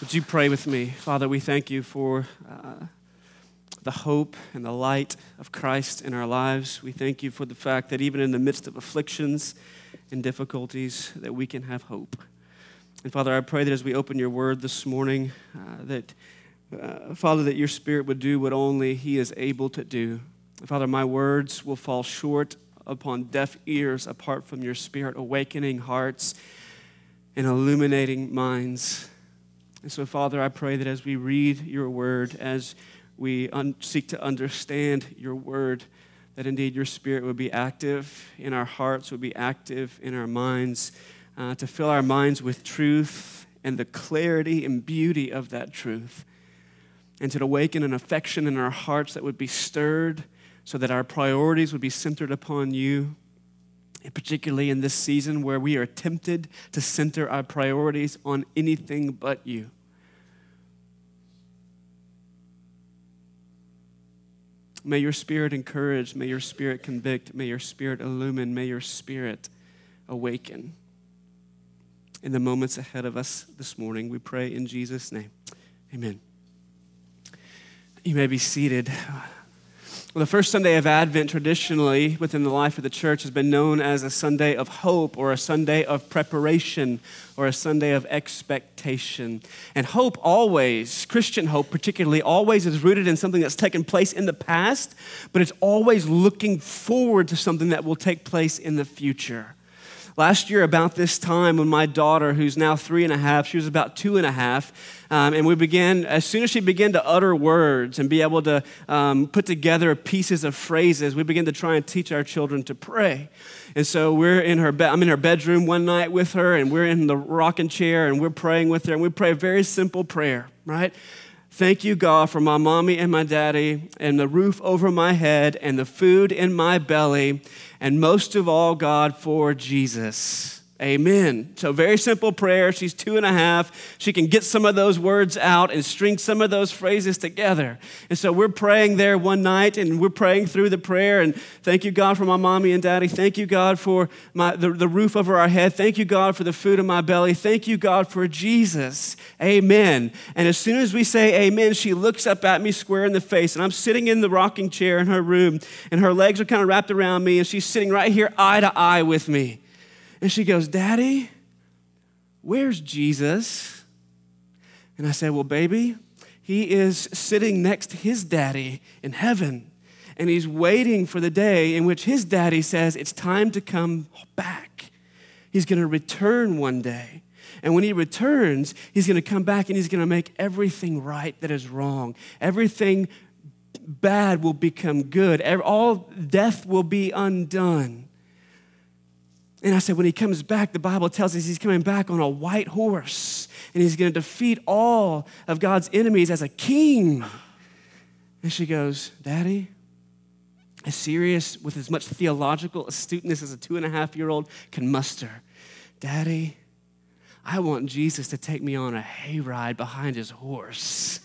Would you pray with me? Father, we thank you for uh, the hope and the light of Christ in our lives. We thank you for the fact that even in the midst of afflictions and difficulties, that we can have hope. And Father, I pray that as we open your word this morning, uh, that, uh, Father, that your spirit would do what only he is able to do. Father, my words will fall short upon deaf ears apart from your spirit, awakening hearts and illuminating minds. And so, Father, I pray that as we read your word, as we un- seek to understand your word, that indeed your spirit would be active in our hearts, would be active in our minds, uh, to fill our minds with truth and the clarity and beauty of that truth, and to awaken an affection in our hearts that would be stirred so that our priorities would be centered upon you. And particularly in this season where we are tempted to center our priorities on anything but you. May your spirit encourage, may your spirit convict, may your spirit illumine, may your spirit awaken. In the moments ahead of us this morning, we pray in Jesus' name. Amen. You may be seated. Well, the first Sunday of Advent, traditionally within the life of the church, has been known as a Sunday of hope or a Sunday of preparation or a Sunday of expectation. And hope always, Christian hope particularly, always is rooted in something that's taken place in the past, but it's always looking forward to something that will take place in the future. Last year, about this time, when my daughter, who's now three and a half, she was about two and a half, um, and we began, as soon as she began to utter words and be able to um, put together pieces of phrases, we began to try and teach our children to pray. And so we're in her bed, I'm in her bedroom one night with her, and we're in the rocking chair, and we're praying with her, and we pray a very simple prayer, right? Thank you, God, for my mommy and my daddy, and the roof over my head, and the food in my belly, and most of all, God, for Jesus. Amen. So, very simple prayer. She's two and a half. She can get some of those words out and string some of those phrases together. And so, we're praying there one night and we're praying through the prayer. And thank you, God, for my mommy and daddy. Thank you, God, for my, the, the roof over our head. Thank you, God, for the food in my belly. Thank you, God, for Jesus. Amen. And as soon as we say amen, she looks up at me square in the face. And I'm sitting in the rocking chair in her room, and her legs are kind of wrapped around me, and she's sitting right here eye to eye with me. And she goes, Daddy, where's Jesus? And I said, Well, baby, he is sitting next to his daddy in heaven. And he's waiting for the day in which his daddy says, It's time to come back. He's going to return one day. And when he returns, he's going to come back and he's going to make everything right that is wrong. Everything bad will become good. All death will be undone. And I said, when he comes back, the Bible tells us he's coming back on a white horse and he's going to defeat all of God's enemies as a king. And she goes, Daddy, as serious with as much theological astuteness as a two and a half year old can muster, Daddy, I want Jesus to take me on a hayride behind his horse.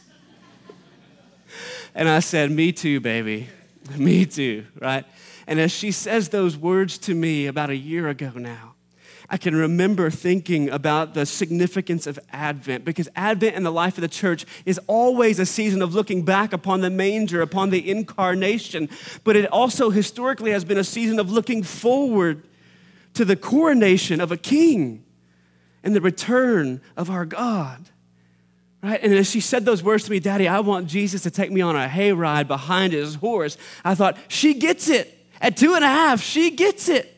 and I said, Me too, baby. Me too, right? And as she says those words to me about a year ago now, I can remember thinking about the significance of Advent because Advent in the life of the church is always a season of looking back upon the manger, upon the incarnation, but it also historically has been a season of looking forward to the coronation of a king and the return of our God. Right? And as she said those words to me, Daddy, I want Jesus to take me on a hayride behind his horse, I thought, she gets it. At two and a half, she gets it.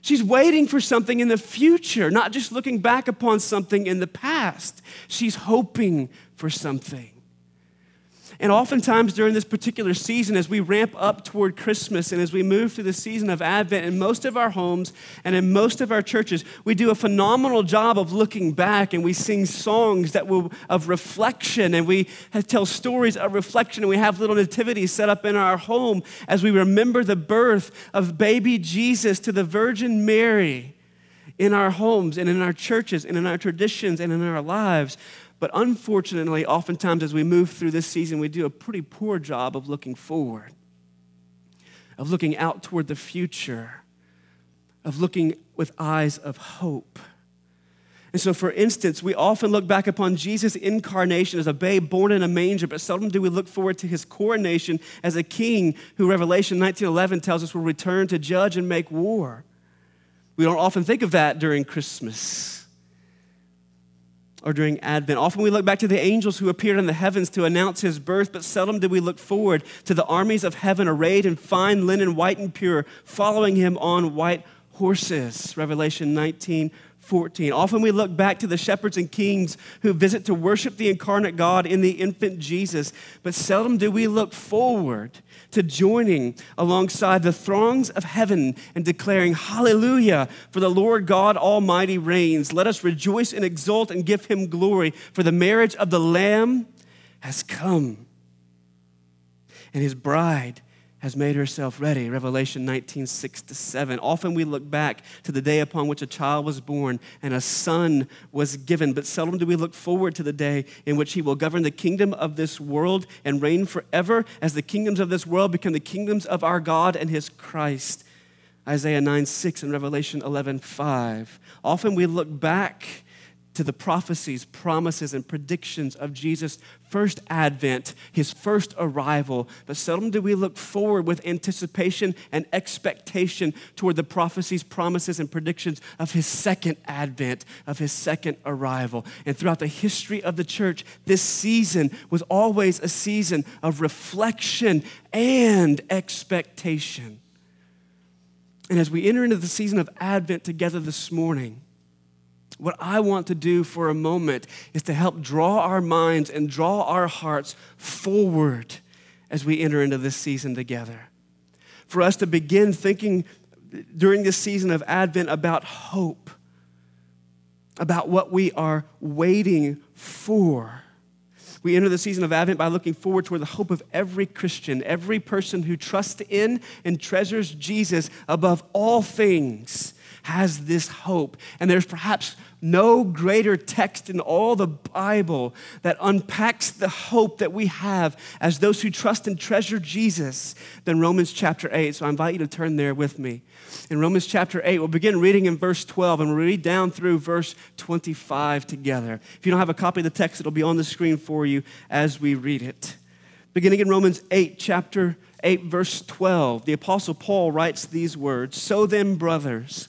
She's waiting for something in the future, not just looking back upon something in the past. She's hoping for something. And oftentimes during this particular season, as we ramp up toward Christmas and as we move through the season of Advent, in most of our homes and in most of our churches, we do a phenomenal job of looking back and we sing songs that will of reflection and we tell stories of reflection and we have little nativities set up in our home as we remember the birth of baby Jesus to the Virgin Mary in our homes and in our churches and in our traditions and in our lives. But unfortunately, oftentimes as we move through this season, we do a pretty poor job of looking forward, of looking out toward the future, of looking with eyes of hope. And so, for instance, we often look back upon Jesus' incarnation as a babe born in a manger, but seldom do we look forward to his coronation as a king who Revelation 19:11 tells us will return to judge and make war. We don't often think of that during Christmas or during Advent. Often we look back to the angels who appeared in the heavens to announce his birth, but seldom do we look forward to the armies of heaven arrayed in fine linen, white and pure, following him on white horses. Revelation 19 14. Often we look back to the shepherds and kings who visit to worship the incarnate God in the infant Jesus, but seldom do we look forward to joining alongside the throngs of heaven and declaring, Hallelujah, for the Lord God Almighty reigns. Let us rejoice and exult and give him glory, for the marriage of the Lamb has come, and his bride has made herself ready. Revelation 19, 6 to 7. Often we look back to the day upon which a child was born and a son was given, but seldom do we look forward to the day in which he will govern the kingdom of this world and reign forever as the kingdoms of this world become the kingdoms of our God and his Christ. Isaiah 9, 6 and Revelation 11, 5. Often we look back to the prophecies, promises, and predictions of Jesus' first advent, his first arrival. But seldom do we look forward with anticipation and expectation toward the prophecies, promises, and predictions of his second advent, of his second arrival. And throughout the history of the church, this season was always a season of reflection and expectation. And as we enter into the season of Advent together this morning, what I want to do for a moment is to help draw our minds and draw our hearts forward as we enter into this season together. For us to begin thinking during this season of Advent about hope, about what we are waiting for. We enter the season of Advent by looking forward toward the hope of every Christian, every person who trusts in and treasures Jesus above all things has this hope. And there's perhaps no greater text in all the Bible that unpacks the hope that we have as those who trust and treasure Jesus than Romans chapter 8. So I invite you to turn there with me. In Romans chapter 8, we'll begin reading in verse 12 and we'll read down through verse 25 together. If you don't have a copy of the text, it'll be on the screen for you as we read it. Beginning in Romans 8, chapter 8, verse 12, the Apostle Paul writes these words So then, brothers,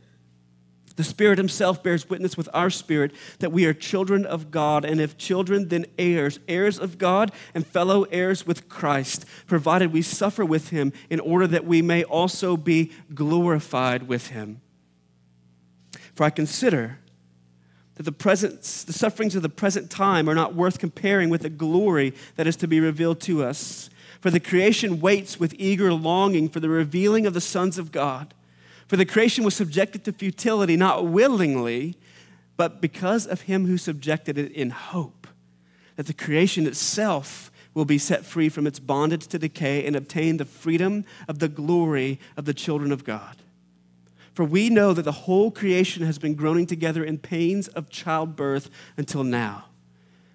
The Spirit Himself bears witness with our spirit that we are children of God, and if children, then heirs, heirs of God and fellow heirs with Christ, provided we suffer with Him in order that we may also be glorified with Him. For I consider that the, present, the sufferings of the present time are not worth comparing with the glory that is to be revealed to us. For the creation waits with eager longing for the revealing of the sons of God. For the creation was subjected to futility, not willingly, but because of him who subjected it in hope, that the creation itself will be set free from its bondage to decay and obtain the freedom of the glory of the children of God. For we know that the whole creation has been groaning together in pains of childbirth until now.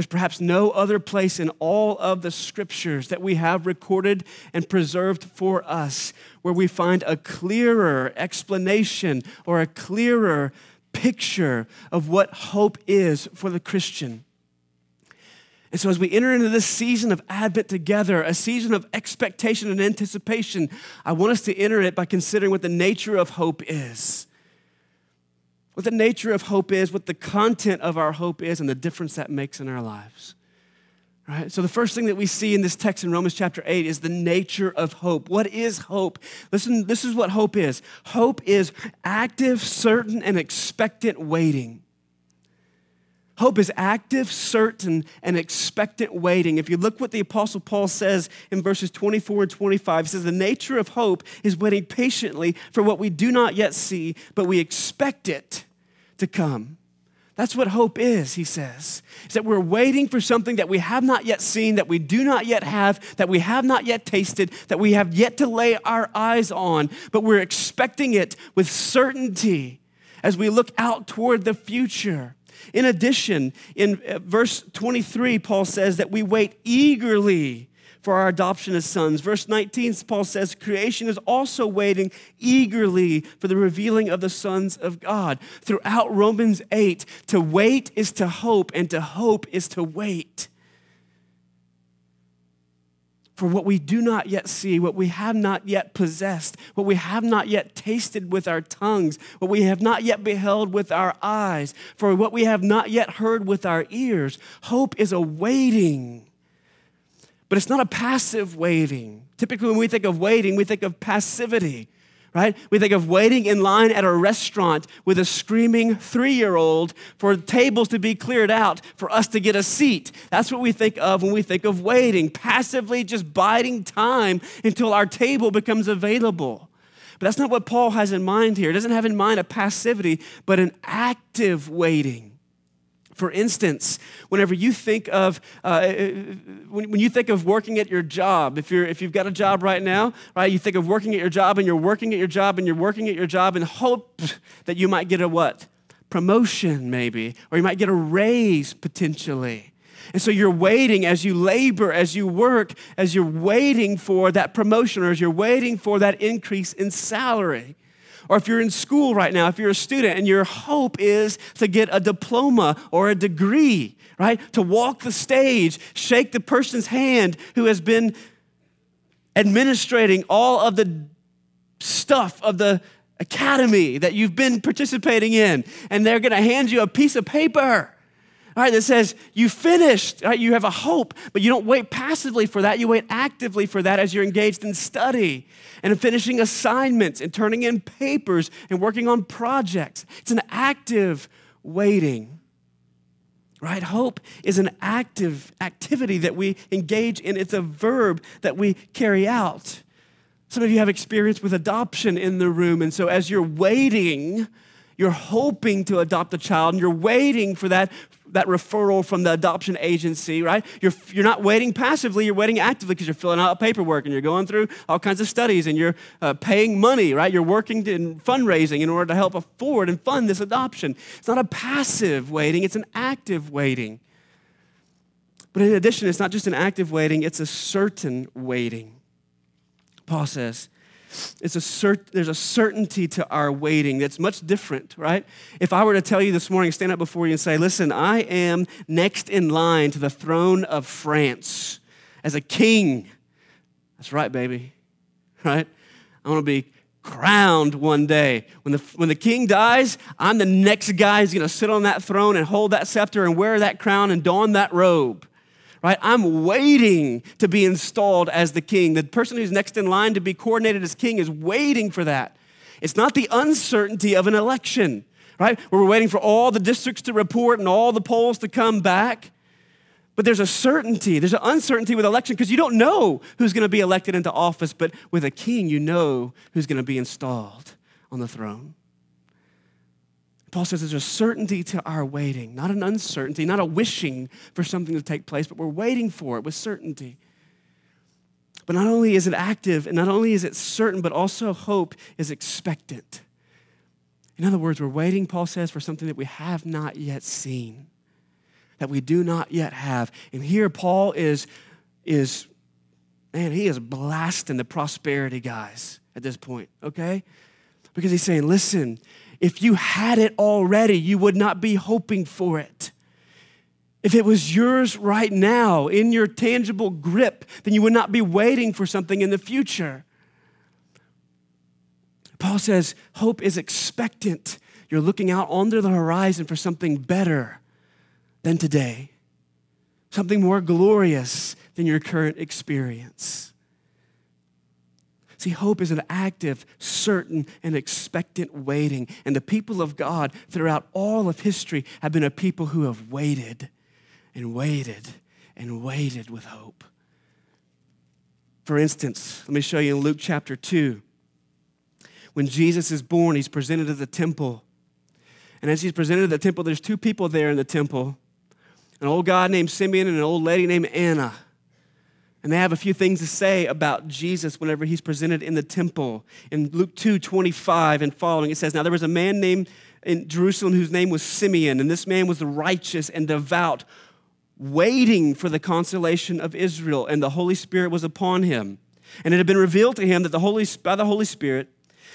There's perhaps no other place in all of the scriptures that we have recorded and preserved for us where we find a clearer explanation or a clearer picture of what hope is for the Christian. And so, as we enter into this season of Advent together, a season of expectation and anticipation, I want us to enter it by considering what the nature of hope is what the nature of hope is, what the content of our hope is, and the difference that makes in our lives. Right? So, the first thing that we see in this text in Romans chapter 8 is the nature of hope. What is hope? Listen, this is what hope is hope is active, certain, and expectant waiting. Hope is active, certain, and expectant waiting. If you look what the Apostle Paul says in verses 24 and 25, he says, The nature of hope is waiting patiently for what we do not yet see, but we expect it to come. That's what hope is, he says. Is that we're waiting for something that we have not yet seen, that we do not yet have, that we have not yet tasted, that we have yet to lay our eyes on, but we're expecting it with certainty as we look out toward the future. In addition, in uh, verse 23, Paul says that we wait eagerly for our adoption as sons. Verse 19, Paul says, creation is also waiting eagerly for the revealing of the sons of God. Throughout Romans 8, to wait is to hope, and to hope is to wait for what we do not yet see, what we have not yet possessed, what we have not yet tasted with our tongues, what we have not yet beheld with our eyes, for what we have not yet heard with our ears. Hope is a waiting, but it's not a passive waiting. Typically, when we think of waiting, we think of passivity right? We think of waiting in line at a restaurant with a screaming three year old for tables to be cleared out for us to get a seat. That's what we think of when we think of waiting, passively just biding time until our table becomes available. But that's not what Paul has in mind here. He doesn't have in mind a passivity, but an active waiting. For instance, whenever you think of uh, when, when you think of working at your job, if you're if you've got a job right now, right, you think of working at your job and you're working at your job and you're working at your job and hope that you might get a what promotion maybe, or you might get a raise potentially. And so you're waiting as you labor, as you work, as you're waiting for that promotion or as you're waiting for that increase in salary. Or if you're in school right now, if you're a student and your hope is to get a diploma or a degree, right? To walk the stage, shake the person's hand who has been administrating all of the stuff of the academy that you've been participating in, and they're gonna hand you a piece of paper all right, that says you finished, right? You have a hope, but you don't wait passively for that. You wait actively for that as you're engaged in study and finishing assignments and turning in papers and working on projects. It's an active waiting. Right? Hope is an active activity that we engage in. It's a verb that we carry out. Some of you have experience with adoption in the room, and so as you're waiting, you're hoping to adopt a child and you're waiting for that that referral from the adoption agency, right? You're, you're not waiting passively, you're waiting actively because you're filling out paperwork and you're going through all kinds of studies and you're uh, paying money, right? You're working in fundraising in order to help afford and fund this adoption. It's not a passive waiting, it's an active waiting. But in addition, it's not just an active waiting, it's a certain waiting. Paul says, it's a cert, there's a certainty to our waiting that's much different, right? If I were to tell you this morning, stand up before you and say, listen, I am next in line to the throne of France as a king. That's right, baby, right? I want to be crowned one day. When the, when the king dies, I'm the next guy who's going to sit on that throne and hold that scepter and wear that crown and don that robe right? I'm waiting to be installed as the king. The person who's next in line to be coordinated as king is waiting for that. It's not the uncertainty of an election, right? Where we're waiting for all the districts to report and all the polls to come back. But there's a certainty, there's an uncertainty with election because you don't know who's going to be elected into office, but with a king, you know who's going to be installed on the throne. Paul says there's a certainty to our waiting, not an uncertainty, not a wishing for something to take place, but we're waiting for it with certainty. But not only is it active and not only is it certain, but also hope is expectant. In other words, we're waiting, Paul says, for something that we have not yet seen, that we do not yet have. And here Paul is, is man, he is blasting the prosperity guys at this point, okay? Because he's saying, listen, if you had it already, you would not be hoping for it. If it was yours right now in your tangible grip, then you would not be waiting for something in the future. Paul says hope is expectant. You're looking out onto the horizon for something better than today. something more glorious than your current experience. See, hope is an active, certain, and expectant waiting. And the people of God throughout all of history have been a people who have waited and waited and waited with hope. For instance, let me show you in Luke chapter 2. When Jesus is born, he's presented at the temple. And as he's presented at the temple, there's two people there in the temple an old guy named Simeon and an old lady named Anna. And they have a few things to say about Jesus whenever he's presented in the temple. In Luke 2 25 and following, it says, Now there was a man named in Jerusalem whose name was Simeon, and this man was the righteous and devout, waiting for the consolation of Israel, and the Holy Spirit was upon him. And it had been revealed to him that the Holy, by the Holy Spirit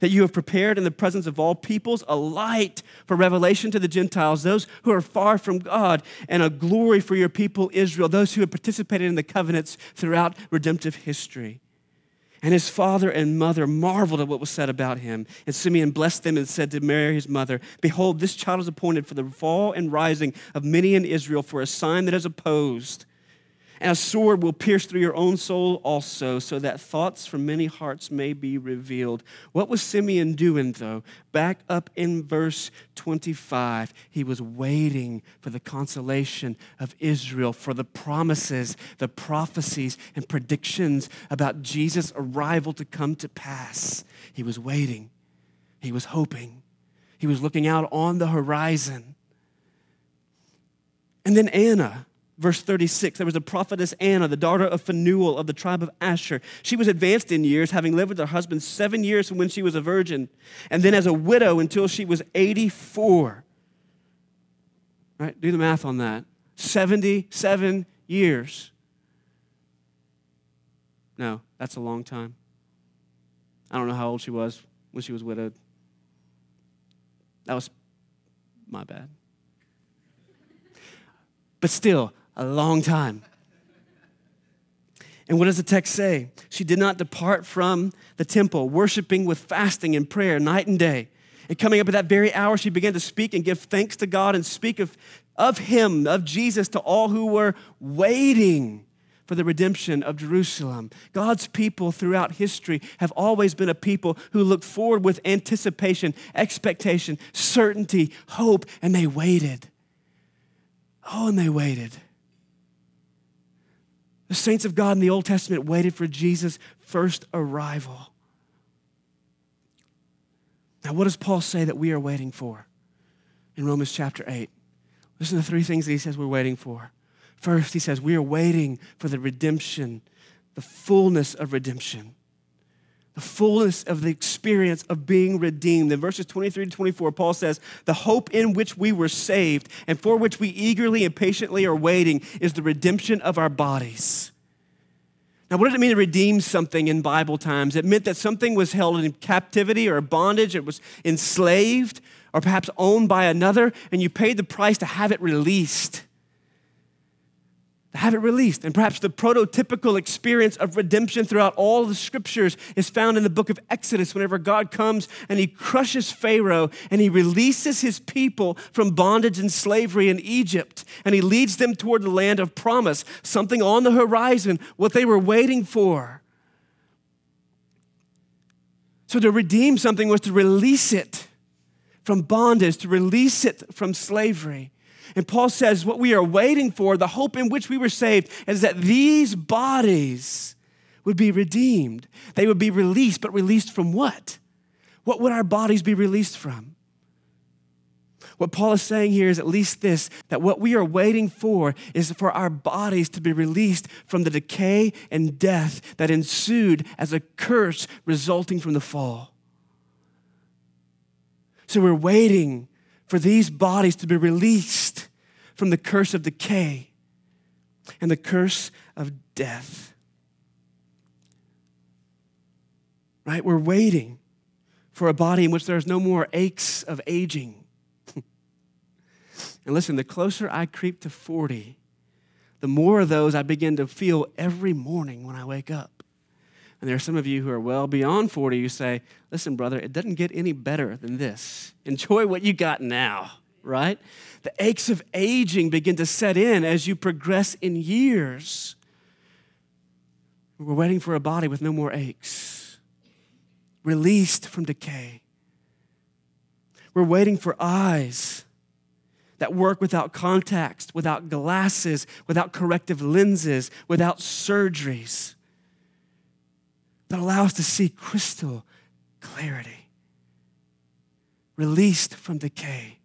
that you have prepared in the presence of all peoples a light for revelation to the Gentiles, those who are far from God, and a glory for your people Israel, those who have participated in the covenants throughout redemptive history. And his father and mother marveled at what was said about him. And Simeon blessed them and said to Mary, his mother, Behold, this child is appointed for the fall and rising of many in Israel for a sign that is opposed and a sword will pierce through your own soul also, so that thoughts from many hearts may be revealed. What was Simeon doing, though? Back up in verse 25, he was waiting for the consolation of Israel, for the promises, the prophecies, and predictions about Jesus' arrival to come to pass. He was waiting, he was hoping, he was looking out on the horizon. And then Anna Verse 36 there was a prophetess Anna, the daughter of Phanuel of the tribe of Asher. She was advanced in years, having lived with her husband seven years from when she was a virgin, and then as a widow until she was 84. Right? Do the math on that. 77 years. No, that's a long time. I don't know how old she was when she was widowed. That was my bad. But still, a long time. And what does the text say? She did not depart from the temple, worshiping with fasting and prayer night and day. And coming up at that very hour, she began to speak and give thanks to God and speak of, of Him, of Jesus, to all who were waiting for the redemption of Jerusalem. God's people throughout history have always been a people who looked forward with anticipation, expectation, certainty, hope, and they waited. Oh, and they waited. The saints of God in the Old Testament waited for Jesus' first arrival. Now, what does Paul say that we are waiting for in Romans chapter 8? Listen to three things that he says we're waiting for. First, he says we are waiting for the redemption, the fullness of redemption the fullness of the experience of being redeemed. In verses 23 to 24, Paul says, The hope in which we were saved and for which we eagerly and patiently are waiting is the redemption of our bodies. Now, what did it mean to redeem something in Bible times? It meant that something was held in captivity or bondage, it was enslaved or perhaps owned by another, and you paid the price to have it released have it released. And perhaps the prototypical experience of redemption throughout all the scriptures is found in the book of Exodus, whenever God comes and he crushes Pharaoh and he releases his people from bondage and slavery in Egypt. And he leads them toward the land of promise, something on the horizon, what they were waiting for. So to redeem something was to release it from bondage, to release it from slavery. And Paul says, What we are waiting for, the hope in which we were saved, is that these bodies would be redeemed. They would be released, but released from what? What would our bodies be released from? What Paul is saying here is at least this that what we are waiting for is for our bodies to be released from the decay and death that ensued as a curse resulting from the fall. So we're waiting for these bodies to be released from the curse of decay and the curse of death. Right? We're waiting for a body in which there's no more aches of aging. And listen, the closer I creep to 40, the more of those I begin to feel every morning when I wake up. And there are some of you who are well beyond 40, you say, listen, brother, it doesn't get any better than this. Enjoy what you got now, right? The aches of aging begin to set in as you progress in years. We're waiting for a body with no more aches, released from decay. We're waiting for eyes that work without contacts, without glasses, without corrective lenses, without surgeries, that allow us to see crystal clarity, released from decay.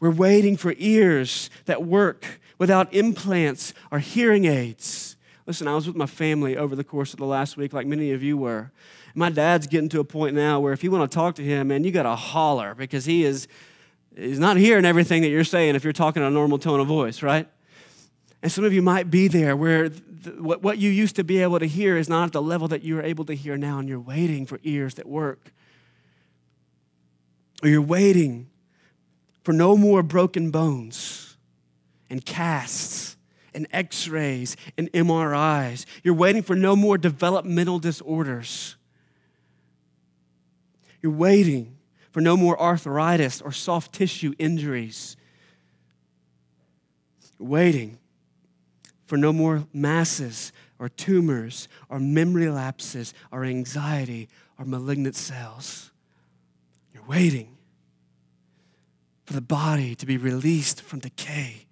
We're waiting for ears that work without implants or hearing aids. Listen, I was with my family over the course of the last week, like many of you were. My dad's getting to a point now where if you want to talk to him, man, you got to holler because he is he's not hearing everything that you're saying if you're talking in a normal tone of voice, right? And some of you might be there where what, you used to be able to hear is not at the level that you're able to hear now, and you're waiting for ears that work. Or you're waiting for no more broken bones and casts and x rays and MRIs. You're waiting for no more developmental disorders. You're waiting for no more arthritis or soft tissue injuries. You're waiting for no more masses or tumors or memory lapses or anxiety or malignant cells. You're waiting for the body to be released from decay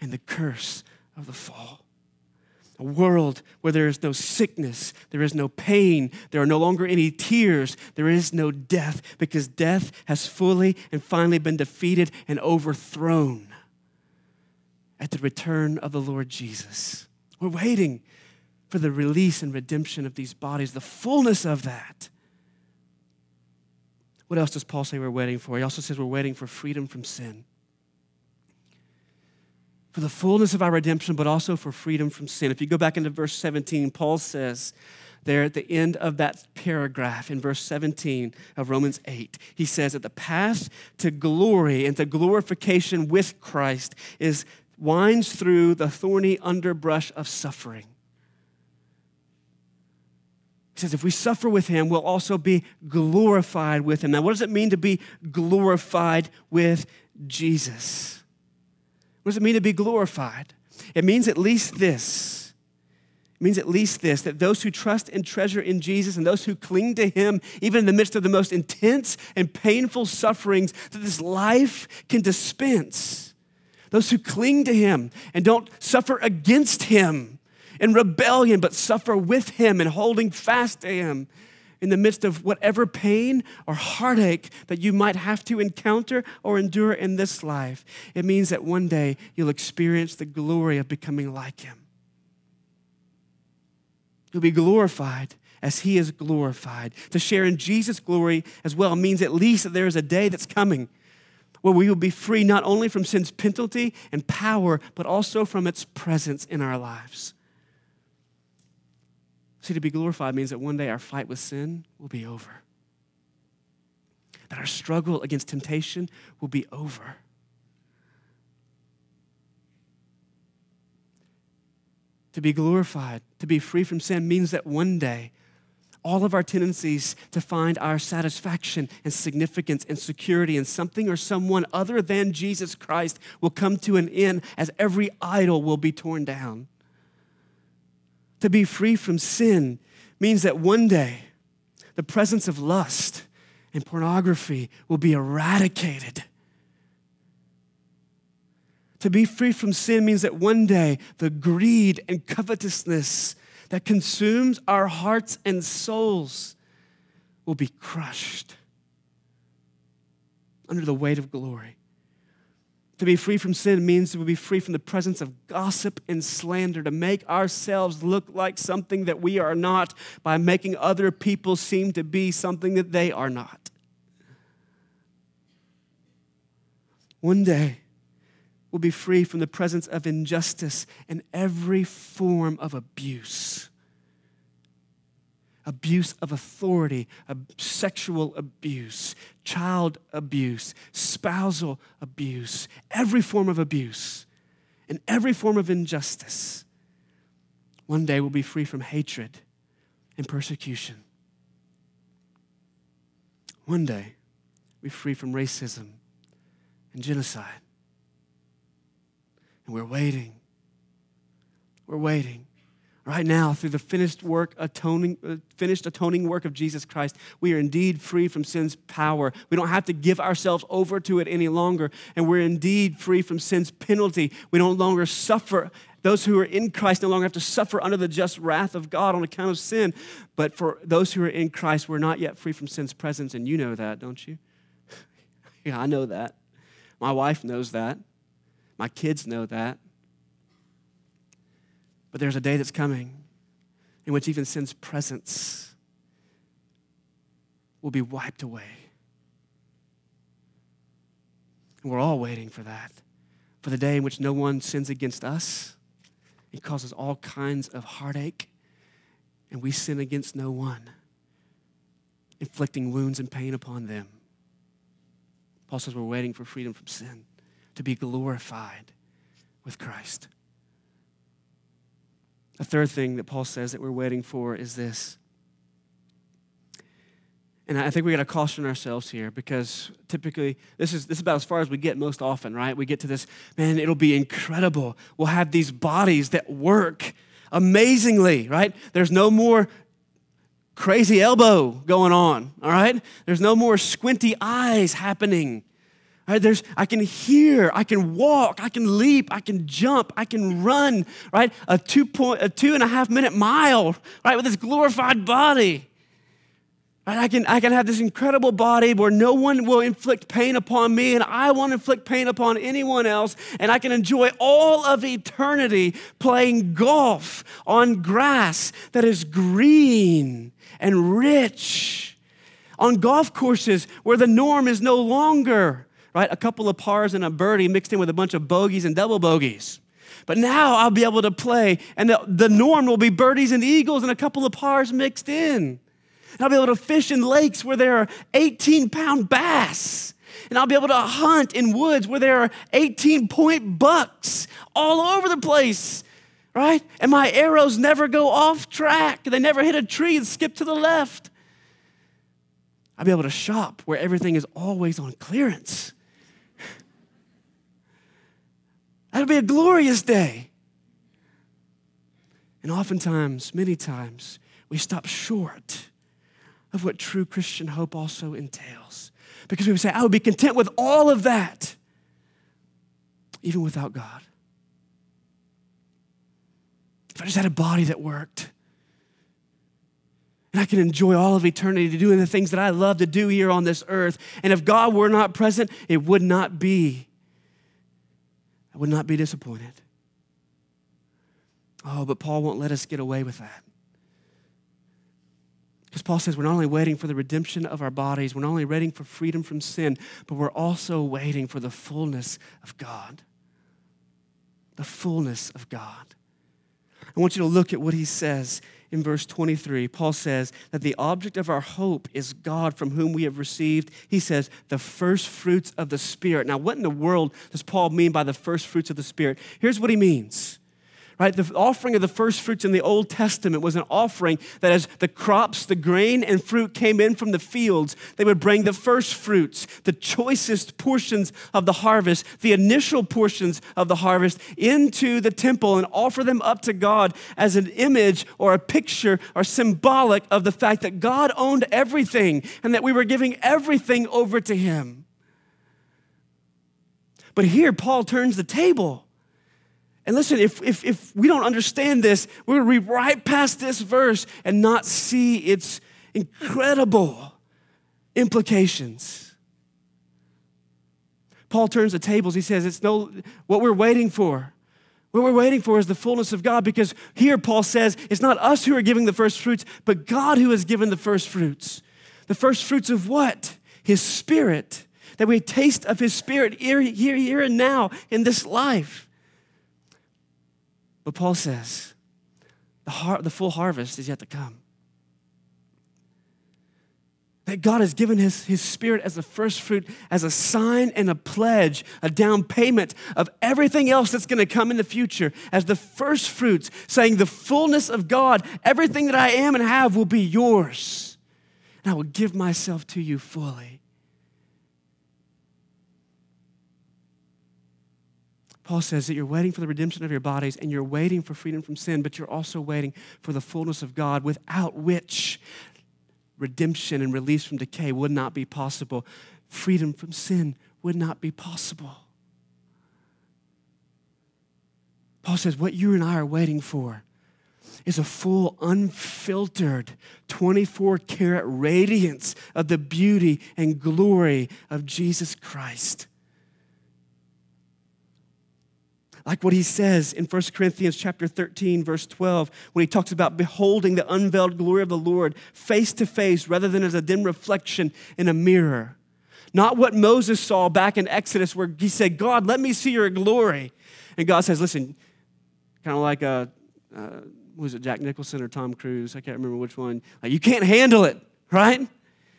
and the curse of the fall. A world where there is no sickness, there is no pain, there are no longer any tears, there is no death, because death has fully and finally been defeated and overthrown at the return of the Lord Jesus. We're waiting for the release and redemption of these bodies, the fullness of that. What else does Paul say we're waiting for? He also says we're waiting for freedom from sin for the fullness of our redemption, but also for freedom from sin. If you go back into verse 17, Paul says, there at the end of that paragraph in verse 17 of Romans 8. He says that the path to glory and to glorification with Christ is winds through the thorny underbrush of suffering. He says, if we suffer with him, we'll also be glorified with him. Now, what does it mean to be glorified with Jesus? What does it mean to be glorified? It means at least this. It means at least this that those who trust and treasure in Jesus and those who cling to Him, even in the midst of the most intense and painful sufferings that this life can dispense, those who cling to Him and don't suffer against Him in rebellion, but suffer with Him and holding fast to Him, in the midst of whatever pain or heartache that you might have to encounter or endure in this life, it means that one day you'll experience the glory of becoming like Him. You'll be glorified as He is glorified. To share in Jesus' glory as well means at least that there is a day that's coming where we will be free not only from sin's penalty and power, but also from its presence in our lives. See, to be glorified means that one day our fight with sin will be over, that our struggle against temptation will be over. To be glorified, to be free from sin, means that one day all of our tendencies to find our satisfaction and significance and security in something or someone other than Jesus Christ will come to an end as every idol will be torn down. To be free from sin means that one day the presence of lust and pornography will be eradicated. To be free from sin means that one day the greed and covetousness that consumes our hearts and souls will be crushed under the weight of glory. To be free from sin means to be free from the presence of gossip and slander, to make ourselves look like something that we are not by making other people seem to be something that they are not. One day, we'll be free from the presence of injustice and every form of abuse. abuse of authority, sexual abuse, child abuse, spousal abuse, every form of abuse, and every form of injustice. One day we'll be free from hatred and persecution. One day we'll be free from racism and genocide. And we're waiting. We're waiting. Right now through the finished work atoning uh, finished atoning work of jesus christ we are indeed free from sin's power. We don't have to give ourselves over to it any longer and we're indeed free from sin's penalty. We no longer suffer. Those who are in christ no longer have to suffer under the just wrath of god on account of sin. But for those who are in christ we're not yet free from sin's presence. And you know that don't you? Yeah i know that. My wife knows that my kids know that but there's a day that's coming in which even sin's presence will be wiped away. And we're all waiting for that, for the day in which no one sins against us. It causes all kinds of heartache, and we sin against no one, inflicting wounds and pain upon them. Paul says we're waiting for freedom from sin, to be glorified with Christ. A third thing that Paul says that we're waiting for is this. And I think we got to caution ourselves here because typically this is this is about as far as we get most often, right? We get to this, man, it'll be incredible. We'll have these bodies that work amazingly, right? There's no more crazy elbow going on, all right? There's no more squinty eyes happening. Right, there's, I can hear, I can walk, I can leap, I can jump, I can run, right? A two, point, a two and a half minute mile, right, with this glorified body. Right, I, can, I can have this incredible body where no one will inflict pain upon me, and I won't inflict pain upon anyone else, and I can enjoy all of eternity playing golf on grass that is green and rich, on golf courses where the norm is no longer right? A couple of pars and a birdie mixed in with a bunch of bogeys and double bogeys. But now I'll be able to play, and the, the norm will be birdies and eagles and a couple of pars mixed in. And I'll be able to fish in lakes where there are 18 pound bass. And I'll be able to hunt in woods where there are 18 point bucks all over the place, right? And my arrows never go off track. They never hit a tree and skip to the left. I'll be able to shop where everything is always on clearance. That'll be a glorious day. And oftentimes, many times, we stop short of what true Christian hope also entails. Because we would say, I would be content with all of that, even without God. If I just had a body that worked, and I can enjoy all of eternity doing the things that I love to do here on this earth. And if God were not present, it would not be I would not be disappointed. Oh, but Paul won't let us get away with that. Because Paul says we're not only waiting for the redemption of our bodies, we're not only waiting for freedom from sin, but we're also waiting for the fullness of God. The fullness of God. I want you to look at what he says in verse 23, Paul says that the object of our hope is God from whom we have received, he says, the first fruits of the Spirit. Now, what in the world does Paul mean by the first fruits of the Spirit? Here's what he means right? The offering of the first fruits in the Old Testament was an offering that as the crops, the grain, and fruit came in from the fields, they would bring the first fruits, the choicest portions of the harvest, the initial portions of the harvest into the temple and offer them up to God as an image or a picture or symbolic of the fact that God owned everything and that we were giving everything over to Him. But here, Paul turns the table and listen, if, if, if we don't understand this, we're going to read right past this verse and not see its incredible implications. Paul turns the tables. He says, It's no what we're waiting for. What we're waiting for is the fullness of God because here Paul says it's not us who are giving the first fruits, but God who has given the first fruits. The first fruits of what? His spirit. That we taste of his spirit here, here, here and now in this life. But Paul says the, har- the full harvest is yet to come. that God has given his, his Spirit as the first fruit, as a sign and a pledge, a down payment of everything else that's going to come in the future, as the first fruits, saying, The fullness of God, everything that I am and have will be yours. And I will give myself to you fully. Paul says that you're waiting for the redemption of your bodies and you're waiting for freedom from sin, but you're also waiting for the fullness of God, without which redemption and release from decay would not be possible. Freedom from sin would not be possible. Paul says, What you and I are waiting for is a full, unfiltered, 24 karat radiance of the beauty and glory of Jesus Christ like what he says in 1 corinthians chapter 13 verse 12 when he talks about beholding the unveiled glory of the lord face to face rather than as a dim reflection in a mirror. Not what moses saw back in exodus where he said god let me see your glory. And god says listen kind of like a uh, was it jack nicholson or tom cruise? I can't remember which one. Like, you can't handle it right?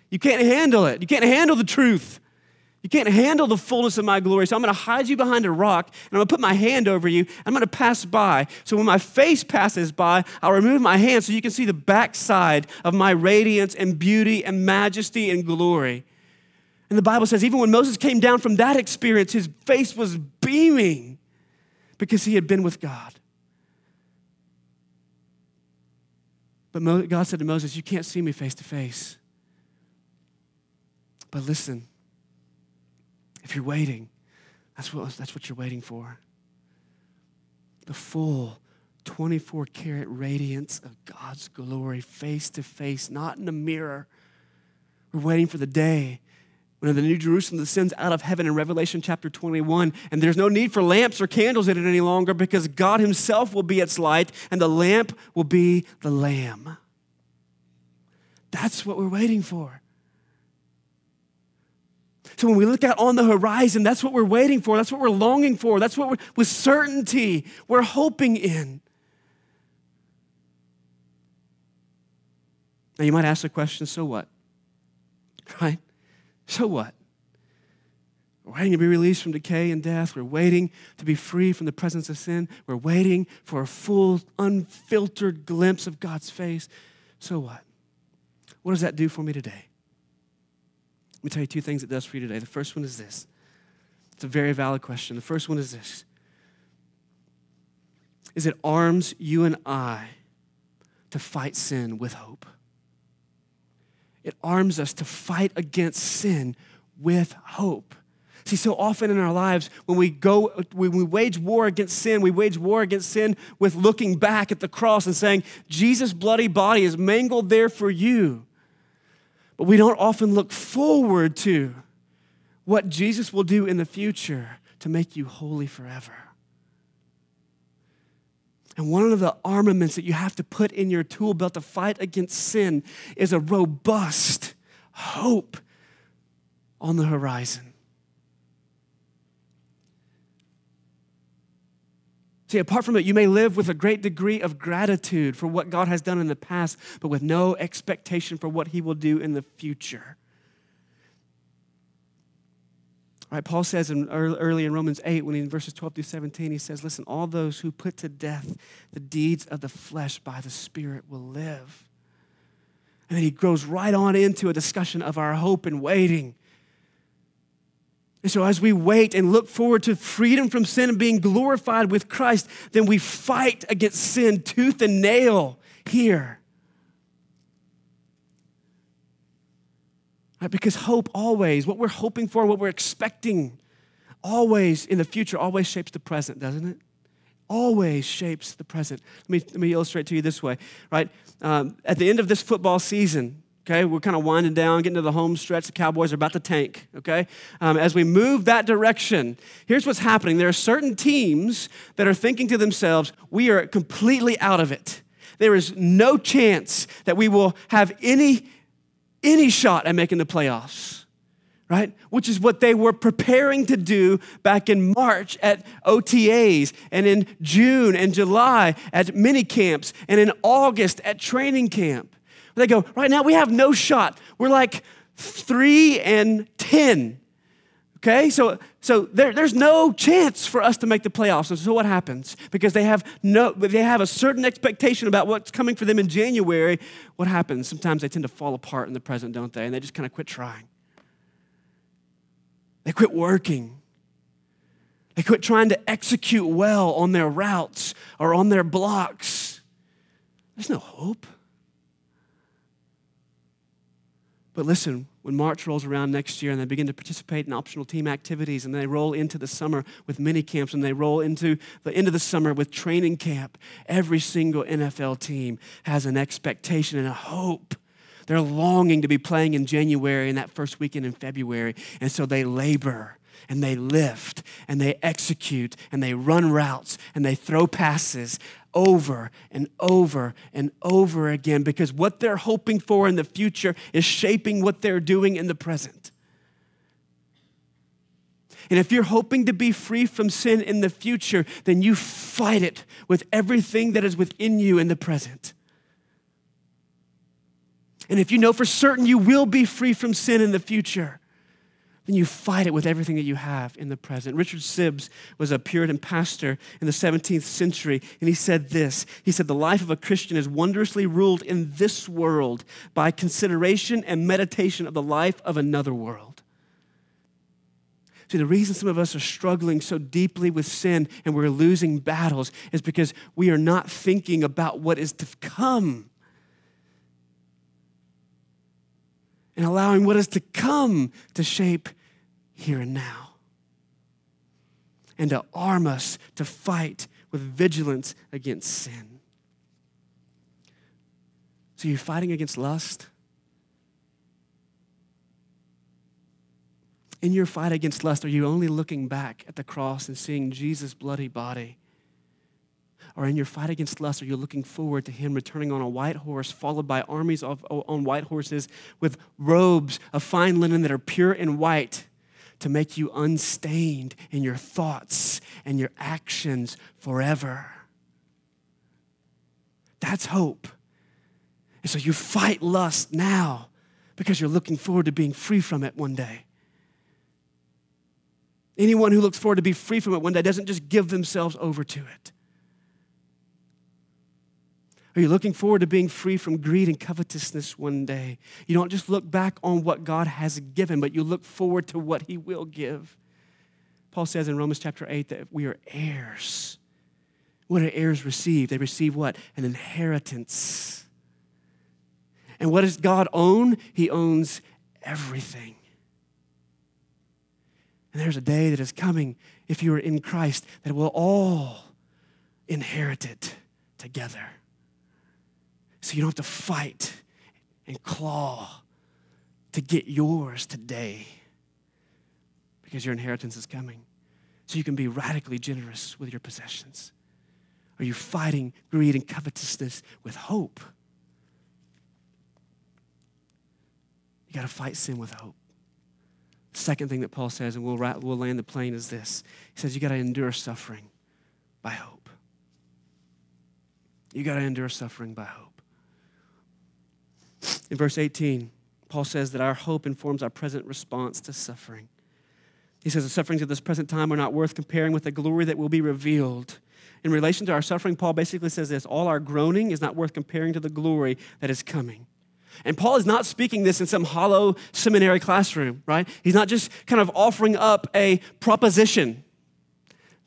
You can't handle it. You can't handle the truth you can't handle the fullness of my glory. So I'm going to hide you behind a rock and I'm going to put my hand over you. I'm going to pass by. So when my face passes by, I'll remove my hand so you can see the backside of my radiance and beauty and majesty and glory. And the Bible says, even when Moses came down from that experience, his face was beaming because he had been with God. But God said to Moses, You can't see me face to face. But listen, if you're waiting, that's what, that's what you're waiting for. The full 24 karat radiance of God's glory face to face, not in a mirror. We're waiting for the day when the New Jerusalem descends out of heaven in Revelation chapter 21, and there's no need for lamps or candles in it any longer because God Himself will be its light and the lamp will be the Lamb. That's what we're waiting for. So when we look out on the horizon, that's what we're waiting for. That's what we're longing for. That's what we're, with certainty we're hoping in. Now you might ask the question, so what? Right? So what? We're waiting to be released from decay and death. We're waiting to be free from the presence of sin. We're waiting for a full, unfiltered glimpse of God's face. So what? What does that do for me today? Me tell you two things it does for you today. The first one is this it's a very valid question. The first one is this is it arms you and I to fight sin with hope. It arms us to fight against sin with hope. See, so often in our lives, when we go, when we wage war against sin, we wage war against sin with looking back at the cross and saying, Jesus' bloody body is mangled there for you. But we don't often look forward to what Jesus will do in the future to make you holy forever. And one of the armaments that you have to put in your tool belt to fight against sin is a robust hope on the horizon. See, apart from it, you may live with a great degree of gratitude for what God has done in the past, but with no expectation for what He will do in the future. All right, Paul says in early in Romans 8, when he in verses 12 through 17, he says, Listen, all those who put to death the deeds of the flesh by the Spirit will live. And then he goes right on into a discussion of our hope and waiting. And so, as we wait and look forward to freedom from sin and being glorified with Christ, then we fight against sin tooth and nail here. Right? Because hope always, what we're hoping for, what we're expecting, always in the future, always shapes the present, doesn't it? Always shapes the present. Let me, let me illustrate to you this way, right? Um, at the end of this football season, Okay, we're kind of winding down, getting to the home stretch. The Cowboys are about to tank. Okay, um, as we move that direction, here's what's happening. There are certain teams that are thinking to themselves, "We are completely out of it. There is no chance that we will have any any shot at making the playoffs." Right? Which is what they were preparing to do back in March at OTAs and in June and July at mini camps and in August at training camp. They go, right now we have no shot. We're like three and 10. Okay, so so there, there's no chance for us to make the playoffs. And so what happens? Because they have no they have a certain expectation about what's coming for them in January. What happens? Sometimes they tend to fall apart in the present, don't they? And they just kind of quit trying. They quit working. They quit trying to execute well on their routes or on their blocks. There's no hope. But listen, when March rolls around next year and they begin to participate in optional team activities and they roll into the summer with mini camps and they roll into the end of the summer with training camp, every single NFL team has an expectation and a hope. They're longing to be playing in January and that first weekend in February. And so they labor and they lift and they execute and they run routes and they throw passes over and over and over again because what they're hoping for in the future is shaping what they're doing in the present. And if you're hoping to be free from sin in the future, then you fight it with everything that is within you in the present. And if you know for certain you will be free from sin in the future, then you fight it with everything that you have in the present. Richard Sibbes was a Puritan pastor in the 17th century, and he said this He said, The life of a Christian is wondrously ruled in this world by consideration and meditation of the life of another world. See, the reason some of us are struggling so deeply with sin and we're losing battles is because we are not thinking about what is to come. And allowing what is to come to shape here and now. And to arm us to fight with vigilance against sin. So you're fighting against lust? In your fight against lust, are you only looking back at the cross and seeing Jesus' bloody body? Or in your fight against lust, are you looking forward to him returning on a white horse, followed by armies of, on white horses with robes of fine linen that are pure and white to make you unstained in your thoughts and your actions forever? That's hope. And so you fight lust now because you're looking forward to being free from it one day. Anyone who looks forward to be free from it one day doesn't just give themselves over to it. Are you looking forward to being free from greed and covetousness one day? You don't just look back on what God has given, but you look forward to what He will give. Paul says in Romans chapter 8 that we are heirs. What do heirs receive? They receive what? An inheritance. And what does God own? He owns everything. And there's a day that is coming, if you are in Christ, that we'll all inherit it together. So you don't have to fight and claw to get yours today because your inheritance is coming. So you can be radically generous with your possessions. Are you fighting greed and covetousness with hope? You got to fight sin with hope. Second thing that Paul says, and we'll, we'll land the plane, is this He says, You got to endure suffering by hope. You got to endure suffering by hope. In verse 18, Paul says that our hope informs our present response to suffering. He says the sufferings of this present time are not worth comparing with the glory that will be revealed. In relation to our suffering, Paul basically says this all our groaning is not worth comparing to the glory that is coming. And Paul is not speaking this in some hollow seminary classroom, right? He's not just kind of offering up a proposition.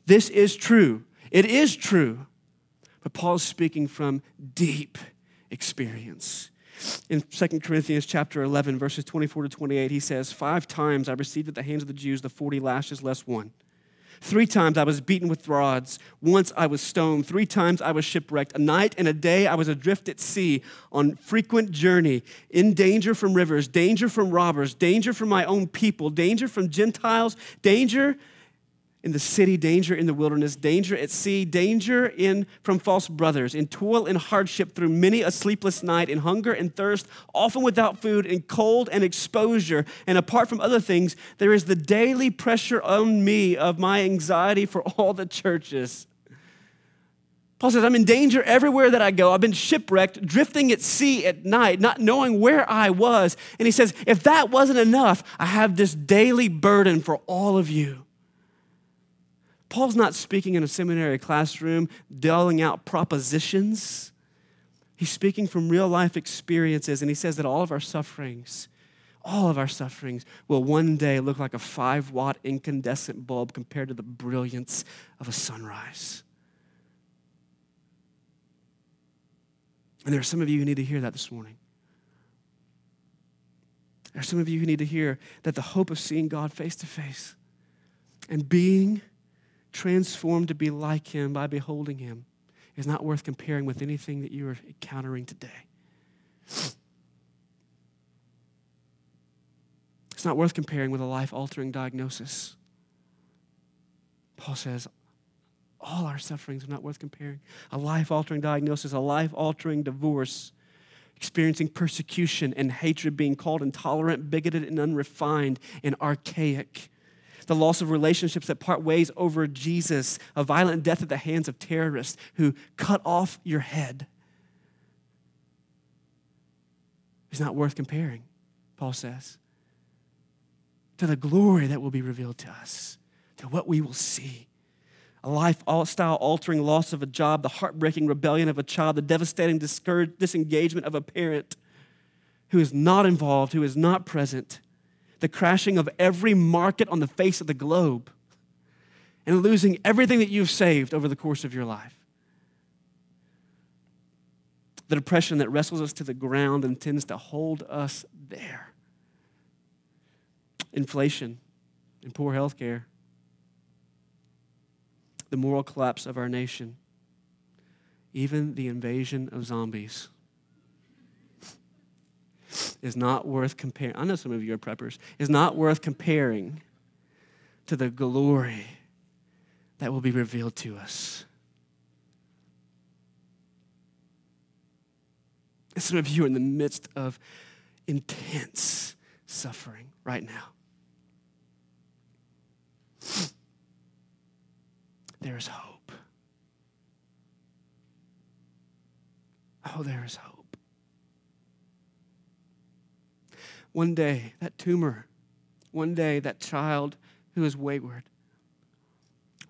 This is true. It is true. But Paul is speaking from deep experience. In 2 Corinthians chapter 11, verses 24 to 28, he says, Five times I received at the hands of the Jews the 40 lashes less one. Three times I was beaten with rods. Once I was stoned. Three times I was shipwrecked. A night and a day I was adrift at sea on frequent journey, in danger from rivers, danger from robbers, danger from my own people, danger from Gentiles, danger in the city, danger in the wilderness, danger at sea, danger in from false brothers, in toil and hardship through many a sleepless night, in hunger and thirst, often without food, in cold and exposure. And apart from other things, there is the daily pressure on me of my anxiety for all the churches. Paul says, I'm in danger everywhere that I go. I've been shipwrecked, drifting at sea at night, not knowing where I was. And he says, if that wasn't enough, I have this daily burden for all of you. Paul's not speaking in a seminary classroom, doling out propositions. He's speaking from real life experiences, and he says that all of our sufferings, all of our sufferings will one day look like a five watt incandescent bulb compared to the brilliance of a sunrise. And there are some of you who need to hear that this morning. There are some of you who need to hear that the hope of seeing God face to face and being transformed to be like Him by beholding Him is not worth comparing with anything that you are encountering today. It's not worth comparing with a life altering diagnosis. Paul says, all our sufferings are not worth comparing. A life altering diagnosis, a life altering divorce, experiencing persecution and hatred, being called intolerant, bigoted, and unrefined and archaic. The loss of relationships that part ways over Jesus, a violent death at the hands of terrorists who cut off your head. is not worth comparing, Paul says, to the glory that will be revealed to us, to what we will see a lifestyle altering loss of a job, the heartbreaking rebellion of a child, the devastating disengagement of a parent who is not involved, who is not present, the crashing of every market on the face of the globe, and losing everything that you've saved over the course of your life. The depression that wrestles us to the ground and tends to hold us there. Inflation and poor health care the moral collapse of our nation, even the invasion of zombies is not worth comparing. I know some of you are preppers. Is not worth comparing to the glory that will be revealed to us. And some of you are in the midst of intense suffering right now. there is hope. Oh, there is hope. One day, that tumor, one day, that child who is wayward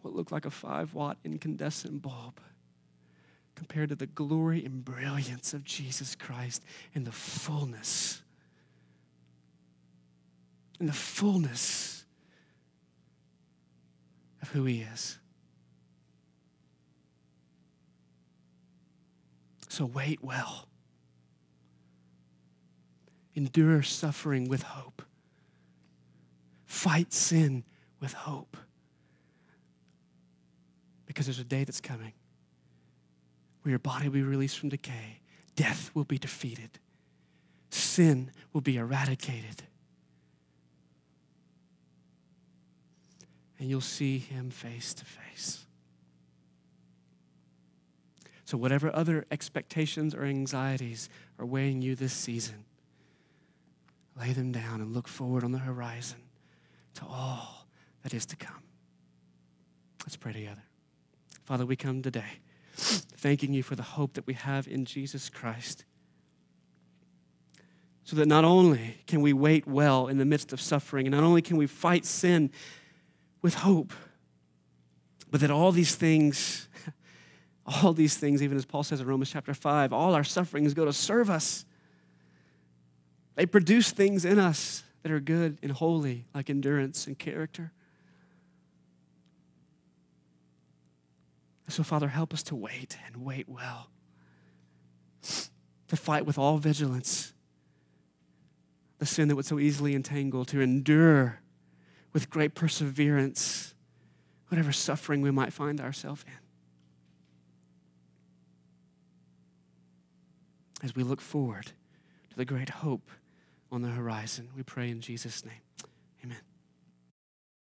what looked like a five watt incandescent bulb compared to the glory and brilliance of Jesus Christ and the fullness. And the fullness of who He is. So wait well. Endure suffering with hope. Fight sin with hope. Because there's a day that's coming where your body will be released from decay, death will be defeated, sin will be eradicated. And you'll see him face to face. So, whatever other expectations or anxieties are weighing you this season, lay them down and look forward on the horizon to all that is to come. Let's pray together. Father, we come today thanking you for the hope that we have in Jesus Christ. So that not only can we wait well in the midst of suffering, and not only can we fight sin with hope, but that all these things all these things, even as Paul says in Romans chapter 5, all our sufferings go to serve us. They produce things in us that are good and holy, like endurance and character. So, Father, help us to wait and wait well, to fight with all vigilance the sin that would so easily entangle, to endure with great perseverance whatever suffering we might find ourselves in. as we look forward to the great hope on the horizon. We pray in Jesus' name.